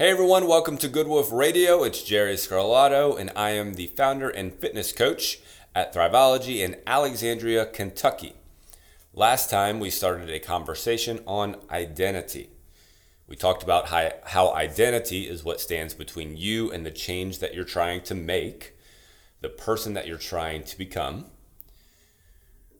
Hey everyone, welcome to Good Wolf Radio. It's Jerry Scarlato, and I am the founder and fitness coach at Thriveology in Alexandria, Kentucky. Last time we started a conversation on identity. We talked about how, identity is what stands between you and the change that you're trying to make, the person that you're trying to become.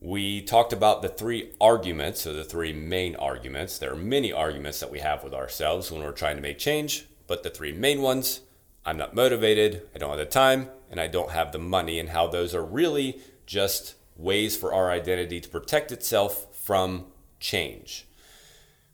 We talked about the three arguments, or the three main arguments. There are many arguments that we have with ourselves when we're trying to make change, but the three main ones I'm not motivated, I don't have the time, and I don't have the money, and how those are really just ways for our identity to protect itself from change.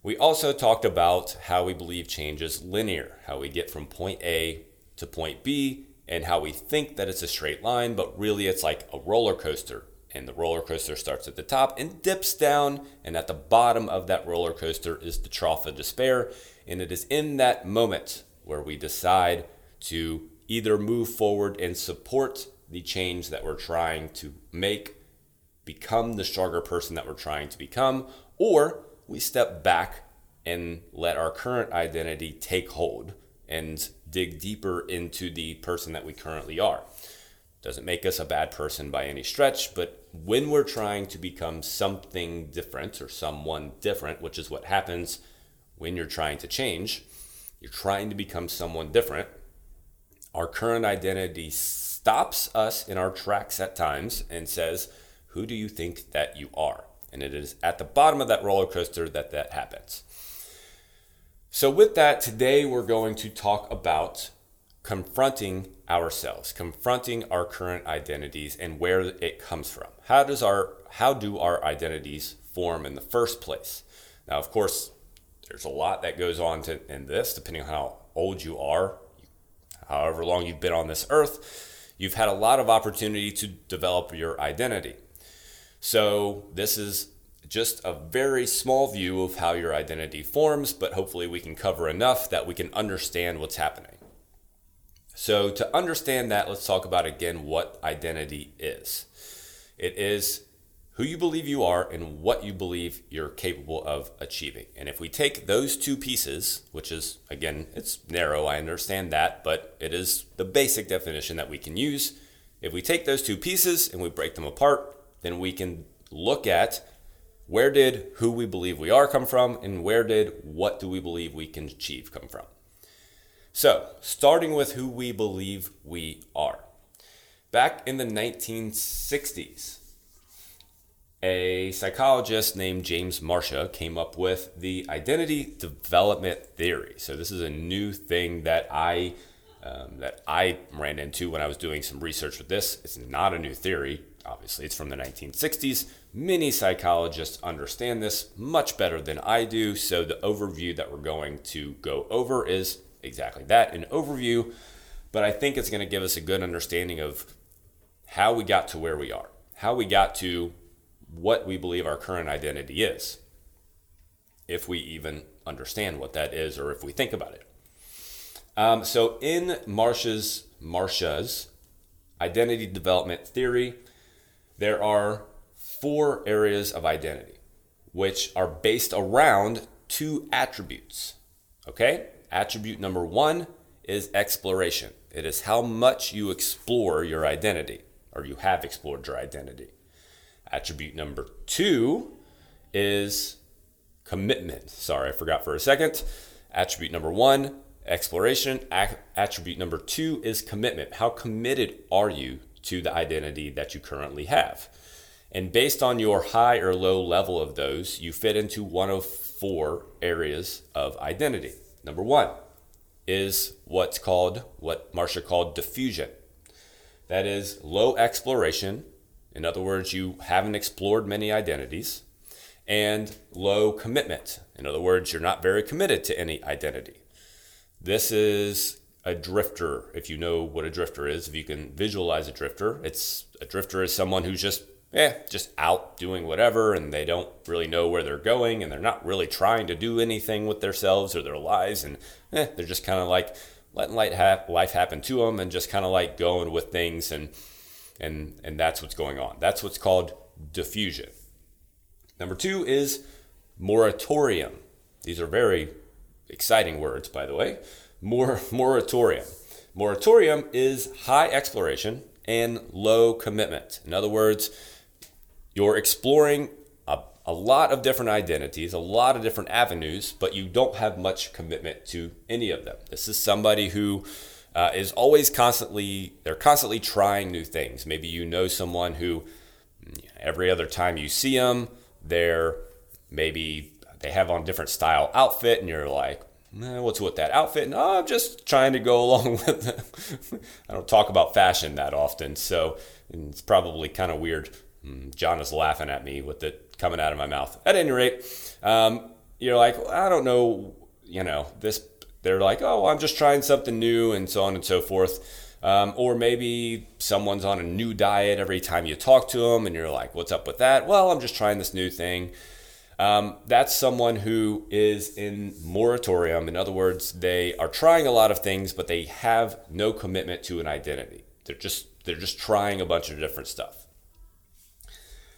We also talked about how we believe change is linear, how we get from point A to point B, and how we think that it's a straight line, but really it's like a roller coaster and the roller coaster starts at the top and dips down and at the bottom of that roller coaster is the trough of despair and it is in that moment where we decide to either move forward and support the change that we're trying to make become the stronger person that we're trying to become or we step back and let our current identity take hold and dig deeper into the person that we currently are. Doesn't make us a bad person by any stretch, but when we're trying to become something different or someone different, which is what happens when you're trying to change, you're trying to become someone different. Our current identity stops us in our tracks at times and says, Who do you think that you are? And it is at the bottom of that roller coaster that that happens. So, with that, today we're going to talk about confronting ourselves, confronting our current identities and where it comes from. How does our how do our identities form in the first place? Now, of course, there's a lot that goes on to in this, depending on how old you are, however long you've been on this earth, you've had a lot of opportunity to develop your identity. So, this is just a very small view of how your identity forms, but hopefully we can cover enough that we can understand what's happening. So, to understand that, let's talk about again what identity is. It is who you believe you are and what you believe you're capable of achieving. And if we take those two pieces, which is again, it's narrow, I understand that, but it is the basic definition that we can use. If we take those two pieces and we break them apart, then we can look at where did who we believe we are come from and where did what do we believe we can achieve come from. So, starting with who we believe we are. Back in the 1960s, a psychologist named James Marcia came up with the identity development theory. So, this is a new thing that I um, that I ran into when I was doing some research with this. It's not a new theory. Obviously, it's from the 1960s. Many psychologists understand this much better than I do. So, the overview that we're going to go over is exactly that, an overview, but I think it's going to give us a good understanding of how we got to where we are, how we got to what we believe our current identity is, if we even understand what that is or if we think about it. Um, so, in Marcia's Marcia's identity development theory, there are four areas of identity which are based around two attributes. Okay? Attribute number one is exploration. It is how much you explore your identity, or you have explored your identity. Attribute number two is commitment. Sorry, I forgot for a second. Attribute number one, exploration. Attribute number two is commitment. How committed are you to the identity that you currently have? And based on your high or low level of those, you fit into one of four areas of identity. Number one is what's called, what Marcia called diffusion. That is low exploration. In other words, you haven't explored many identities. And low commitment. In other words, you're not very committed to any identity. This is a drifter. If you know what a drifter is, if you can visualize a drifter, it's a drifter is someone who's just eh, just out doing whatever and they don't really know where they're going and they're not really trying to do anything with themselves or their lives and eh, they're just kind of like letting life happen to them and just kind of like going with things and and and that's what's going on. That's what's called diffusion. Number 2 is moratorium. These are very exciting words, by the way. Mor- moratorium. Moratorium is high exploration and low commitment. In other words, you're exploring a, a lot of different identities, a lot of different avenues, but you don't have much commitment to any of them. This is somebody who uh, is always constantly, they're constantly trying new things. Maybe you know someone who every other time you see them, they're maybe they have on different style outfit and you're like, eh, what's with that outfit? And oh, I'm just trying to go along with Them. I don't talk about fashion that often, so it's probably kind of weird. Hmm, John is laughing at me with it coming out of my mouth. At any rate, um, you're like, well, I don't know, you know, this they're like, oh, I'm just trying something new and so on and so forth. Um, or maybe someone's on a new diet every time you talk to them and you're like, what's up with that? Well, I'm just trying this new thing. Um, that's someone who is in moratorium. In other words, they are trying a lot of things, but they have no commitment to an identity. They're just they're just trying a bunch of different stuff.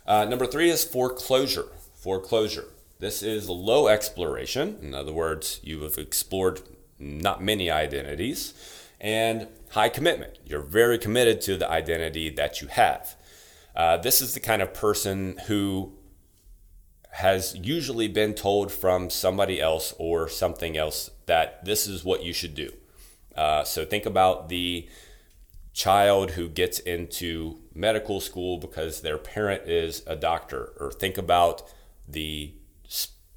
Uh, number three is foreclosure. Foreclosure. This is low exploration. In other words, you have explored not many identities, and high commitment. You're very committed to the identity that you have. Uh, this is the kind of person who has usually been told from somebody else or something else that this is what you should do. Uh, so think about the child who gets into medical school because their parent is a doctor, or think about the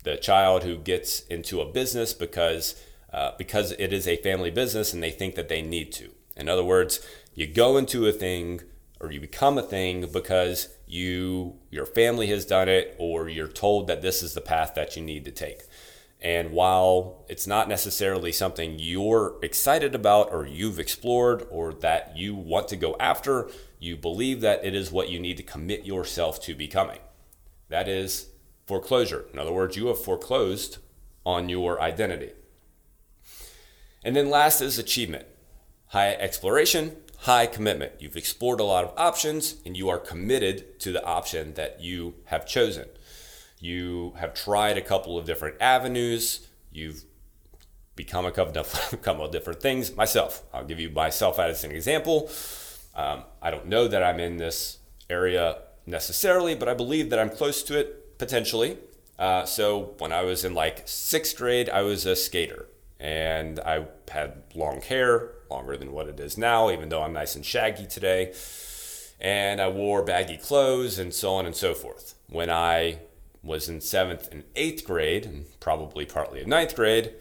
the child who gets into a business because uh, because it is a family business and they think that they need to. In other words, you go into a thing or you become a thing because you your family has done it or you're told that this is the path that you need to take. And while it's not necessarily something you're excited about or you've explored or that you want to go after, you believe that it is what you need to commit yourself to becoming. That is foreclosure. In other words, you have foreclosed on your identity. And then last is achievement high exploration, high commitment. You've explored a lot of options and you are committed to the option that you have chosen. You have tried a couple of different avenues. You've become a couple of different things. Myself, I'll give you myself as an example. Um, I don't know that I'm in this area necessarily, but I believe that I'm close to it potentially. Uh, so when I was in like sixth grade, I was a skater and I had long hair, longer than what it is now, even though I'm nice and shaggy today. And I wore baggy clothes and so on and so forth. When I was in seventh and eighth grade, and probably partly in ninth grade,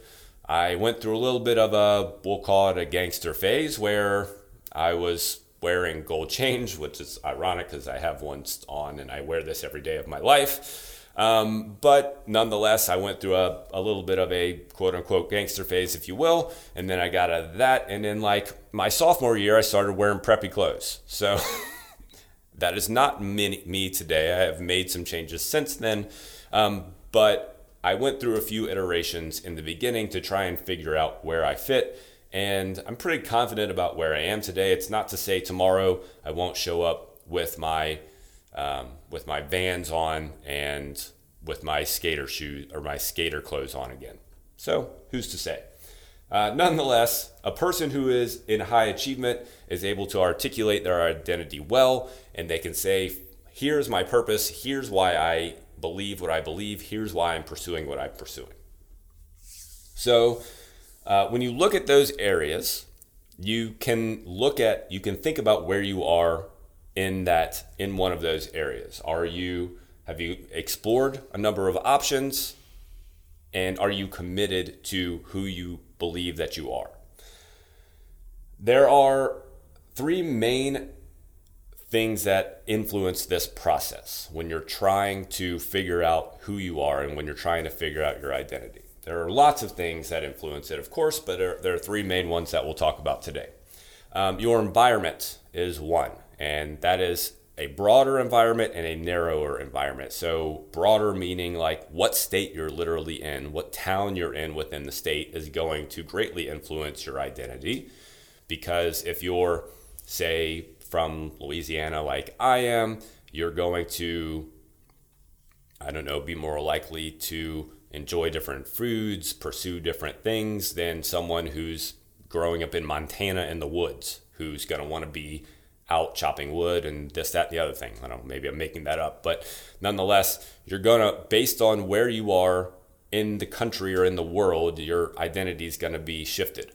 I went through a little bit of a, we'll call it a gangster phase, where I was wearing gold chains, which is ironic because I have one on and I wear this every day of my life. Um, but nonetheless, I went through a, a little bit of a quote unquote gangster phase, if you will. And then I got out of that. And then, like my sophomore year, I started wearing preppy clothes. So that is not me, me today. I have made some changes since then. Um, but I went through a few iterations in the beginning to try and figure out where I fit. And I'm pretty confident about where I am today. It's not to say tomorrow I won't show up with my um, with my Vans on and with my skater shoes or my skater clothes on again. So who's to say? Uh, nonetheless, a person who is in high achievement is able to articulate their identity well, and they can say, "Here's my purpose. Here's why I believe what I believe. Here's why I'm pursuing what I'm pursuing." So, uh, when you look at those areas, you can look at, you can think about where you are in that in one of those areas? Are you have you explored a number of options and are you committed to who you believe that you are? There are three main things that influence this process when you're trying to figure out who you are and when you're trying to figure out your identity. There are lots of things that influence it, of course, but there, are three main ones that we'll talk about today. Um, your environment is one and that is a broader environment and a narrower environment. So, broader meaning like what state you're literally in, what town you're in within the state is going to greatly influence your identity. Because if you're, say, from Louisiana, like I am, you're going to, I don't know, be more likely to enjoy different foods, pursue different things than someone who's growing up in Montana in the woods, who's going to want to be out chopping wood and this, that, and the other thing. I don't know, maybe I'm making that up, but nonetheless, you're going to, based on where you are in the country or in the world, your identity is going to be shifted.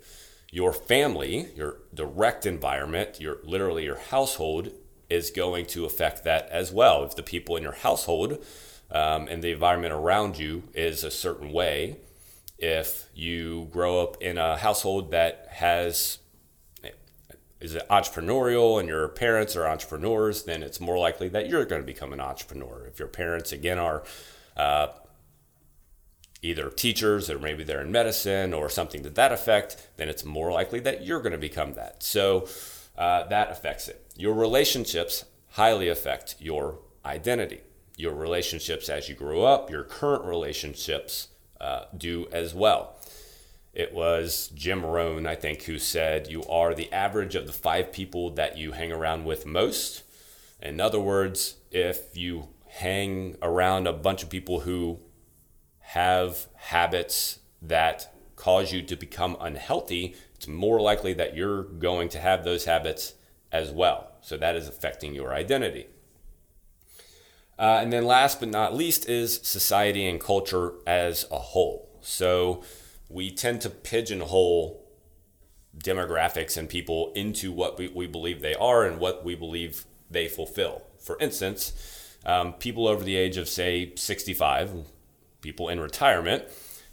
Your family, your direct environment, your literally your household is going to affect that as well. If the people in your household um, and the environment around you is a certain way, if you grow up in a household that has is it entrepreneurial and your parents are entrepreneurs, then it's more likely that you're going to become an entrepreneur. If your parents again are uh, either teachers or maybe they're in medicine or something to that effect, then it's more likely that you're going to become that. So uh, that affects it. Your relationships highly affect your identity. Your relationships as you grow up, your current relationships uh, do as well. It was Jim Rohn, I think, who said, You are the average of the five people that you hang around with most. In other words, if you hang around a bunch of people who have habits that cause you to become unhealthy, it's more likely that you're going to have those habits as well. So that is affecting your identity. Uh, and then last but not least is society and culture as a whole. So we tend to pigeonhole demographics and people into what we, we believe they are and what we believe they fulfill. For instance, um, people over the age of, say, 65, people in retirement,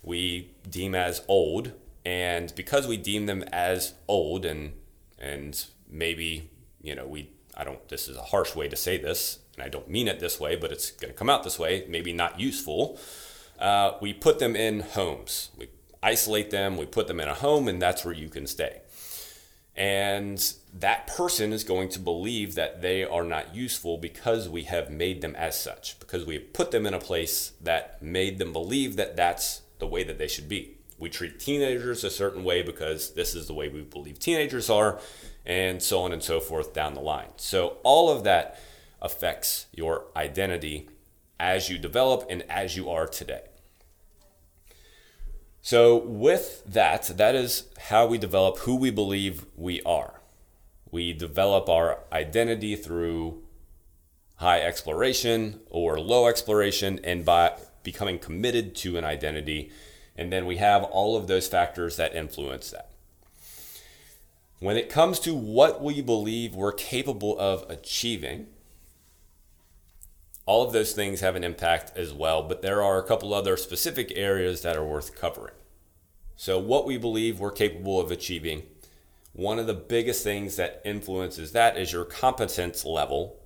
we deem as old. And because we deem them as old and, and maybe, you know, we, I don't, this is a harsh way to say this, and I don't mean it this way, but it's going to come out this way, maybe not useful. Uh, we put them in homes. We isolate them, we put them in a home, and that's where you can stay. And that person is going to believe that they are not useful because we have made them as such, because we have put them in a place that made them believe that that's the way that they should be. We treat teenagers a certain way because this is the way we believe teenagers are, and so on and so forth down the line. So, all of that affects your identity as you develop and as you are today. So, with that, that is how we develop who we believe we are. We develop our identity through high exploration or low exploration and by becoming committed to an identity. And then we have all of those factors that influence that. When it comes to what we believe we're capable of achieving, all of those things have an impact as well, but there are a couple other specific areas that are worth covering. So, what we believe we're capable of achieving, one of the biggest things that influences that is your competence level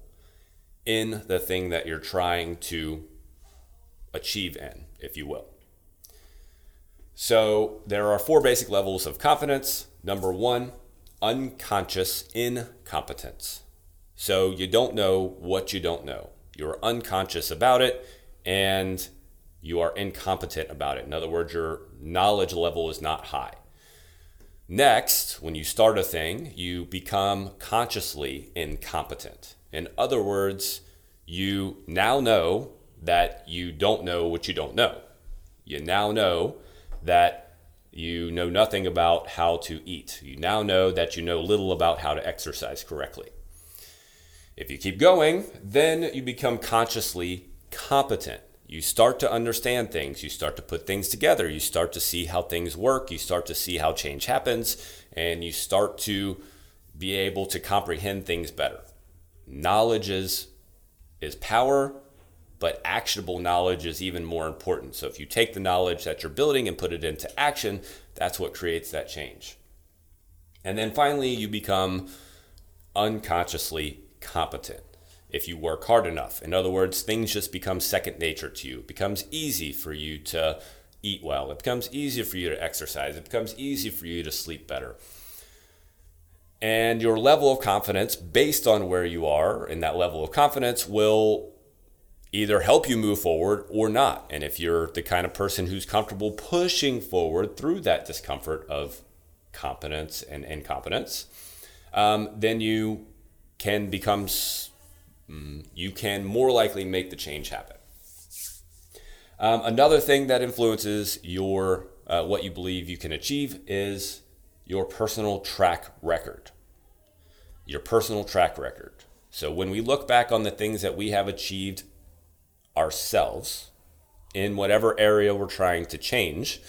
in the thing that you're trying to achieve in, if you will. So, there are four basic levels of confidence. Number one, unconscious incompetence. So, you don't know what you don't know you're unconscious about it and you are incompetent about it. In other words, your knowledge level is not high. Next, when you start a thing, you become consciously incompetent. In other words, you now know that you don't know what you don't know. You now know that you know nothing about how to eat. You now know that you know little about how to exercise correctly. If you keep going, then you become consciously competent. You start to understand things. You start to put things together. You start to see how things work. You start to see how change happens. And you start to be able to comprehend things better. Knowledge is, is power, but actionable knowledge is even more important. So if you take the knowledge that you're building and put it into action, that's what creates that change. And then finally, you become unconsciously competent if you work hard enough. In other words, things just become second nature to you. It becomes easy for you to eat well. It becomes easier for you to exercise. It becomes easy for you to sleep better. And your level of confidence, based on where you are in that level of confidence, will either help you move forward or not. And if you're the kind of person who's comfortable pushing forward through that discomfort of competence and incompetence, um, then you can become, mm, you can more likely make the change happen. Um, another thing that influences your uh, what you believe you can achieve is your personal track record. Your personal track record. So when we look back on the things that we have achieved ourselves in whatever area we're trying to change,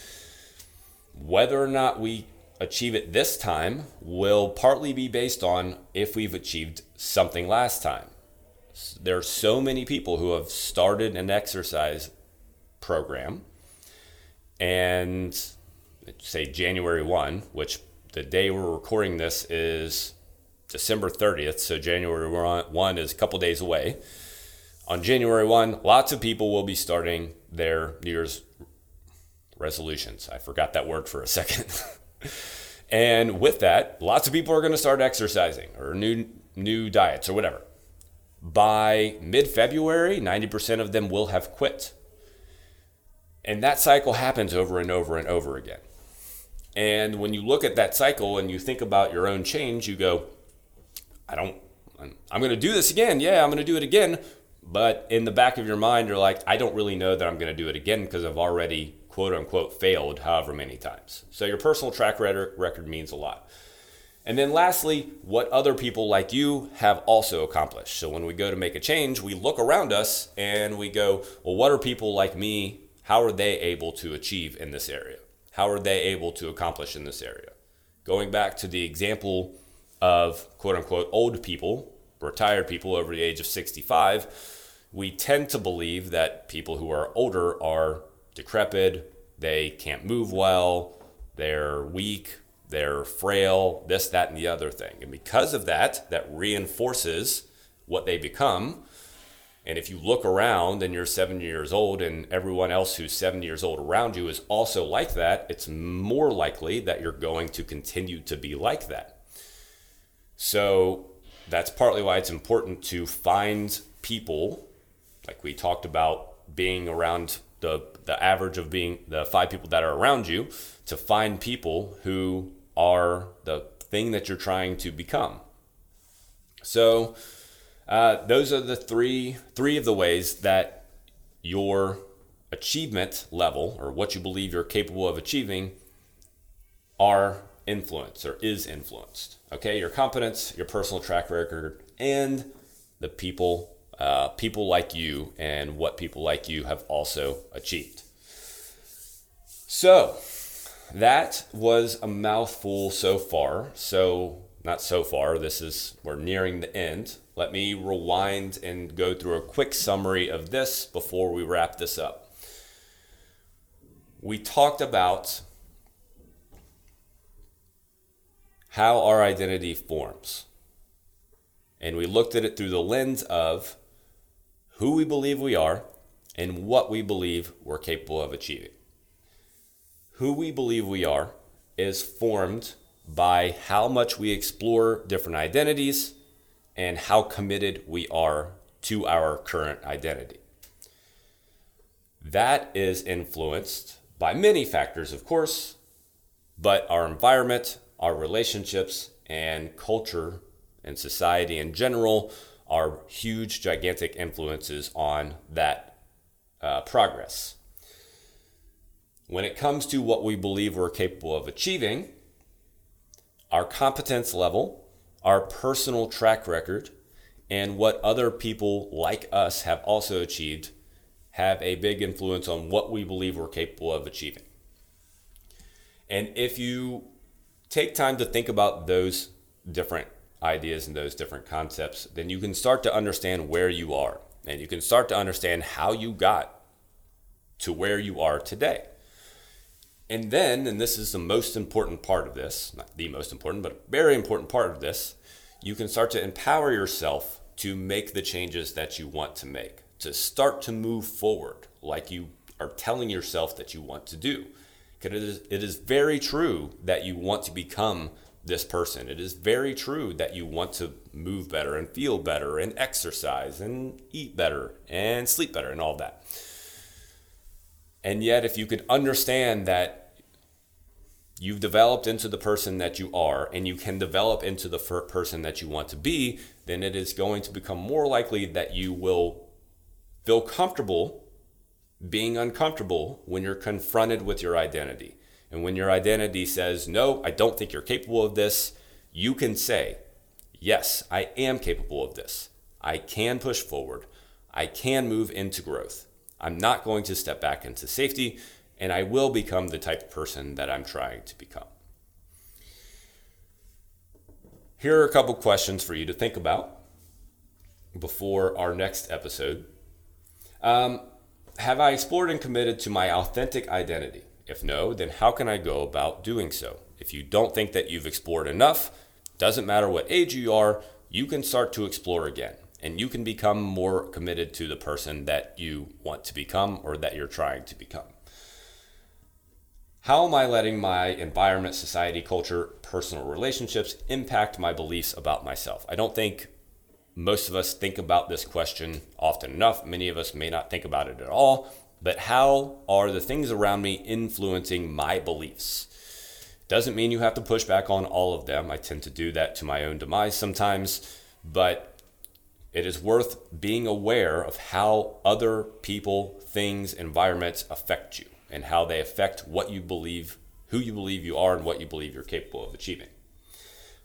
whether or not we achieve it this time will partly be based on if we've achieved something last time. There are so many people who have started an exercise program and say January 1, which the day we're recording this is December 30th, so January 1 is a couple days away. On January 1, lots of people will be starting their New Year's resolutions. I forgot that word for a second. and with that, lots of people are going to start exercising or new new diets or whatever. By mid-February, 90% of them will have quit. And that cycle happens over and over and over again. And when you look at that cycle and you think about your own change, you go, I don't, I'm going to do this again. Yeah, I'm going to do it again. But in the back of your mind, you're like, I don't really know that I'm going to do it again because I've already quote unquote failed however many times. So your personal track record means a lot. And then lastly, what other people like you have also accomplished. So when we go to make a change, we look around us and we go, well, what are people like me? How are they able to achieve in this area? How are they able to accomplish in this area? Going back to the example of quote unquote old people, retired people over the age of 65, we tend to believe that people who are older are decrepit, they can't move well, they're weak, they're frail, this, that, and the other thing. And because of that, that reinforces what they become. And if you look around and you're 70 years old and everyone else who's 70 years old around you is also like that, it's more likely that you're going to continue to be like that. So that's partly why it's important to find people like we talked about being around the the average of being the five people that are around you to find people who are the thing that you're trying to become. So uh, those are the three three of the ways that your achievement level or what you believe you're capable of achieving are influenced or is influenced. Okay, your competence, your personal track record, and the people uh, people like you and what people like you have also achieved. So, that was a mouthful so far. So, not so far, this is, we're nearing the end. Let me rewind and go through a quick summary of this before we wrap this up. We talked about how our identity forms. And we looked at it through the lens of who we believe we are, and what we believe we're capable of achieving. Who we believe we are is formed by how much we explore different identities and how committed we are to our current identity. That is influenced by many factors, of course, but our environment, our relationships, and culture and society in general are huge, gigantic influences on that uh, progress. When it comes to what we believe we're capable of achieving, our competence level, our personal track record, and what other people like us have also achieved have a big influence on what we believe we're capable of achieving. And if you take time to think about those different ideas and those different concepts, then you can start to understand where you are and you can start to understand how you got to where you are today. And then, and this is the most important part of this, not the most important, but a very important part of this, you can start to empower yourself to make the changes that you want to make, to start to move forward like you are telling yourself that you want to do. Because it is, it is very true that you want to become this person. It is very true that you want to move better and feel better and exercise and eat better and sleep better and all that. And yet, if you could understand that you've developed into the person that you are and you can develop into the person that you want to be, then it is going to become more likely that you will feel comfortable being uncomfortable when you're confronted with your identity. And when your identity says, No, I don't think you're capable of this, you can say, Yes, I am capable of this. I can push forward. I can move into growth. I'm not going to step back into safety, and I will become the type of person that I'm trying to become. Here are a couple questions for you to think about before our next episode. Um, have I explored and committed to my authentic identity? If no, then how can I go about doing so? If you don't think that you've explored enough, doesn't matter what age you are, you can start to explore again and you can become more committed to the person that you want to become or that you're trying to become. How am I letting my environment, society, culture, personal relationships impact my beliefs about myself? I don't think most of us think about this question often enough. Many of us may not think about it at all. But how are the things around me influencing my beliefs? Doesn't mean you have to push back on all of them. I tend to do that to my own demise sometimes. But it is worth being aware of how other people, things, environments affect you and how they affect what you believe, who you believe you are, and what you believe you're capable of achieving.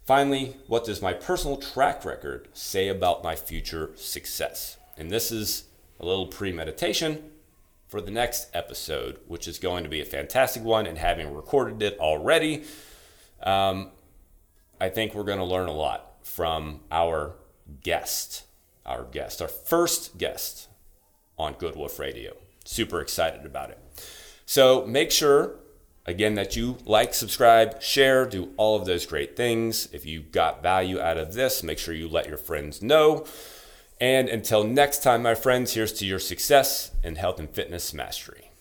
Finally, what does my personal track record say about my future success? And this is a little premeditation for the next episode, which is going to be a fantastic one. And having recorded it already, um, I think we're going to learn a lot from our guest, our guest, our first guest on Good Wolf Radio. Super excited about it. So make sure Again, that you like, subscribe, share, do all of those great things. If you got value out of this, make sure you let your friends know. And until next time, my friends, here's to your success and health and fitness mastery.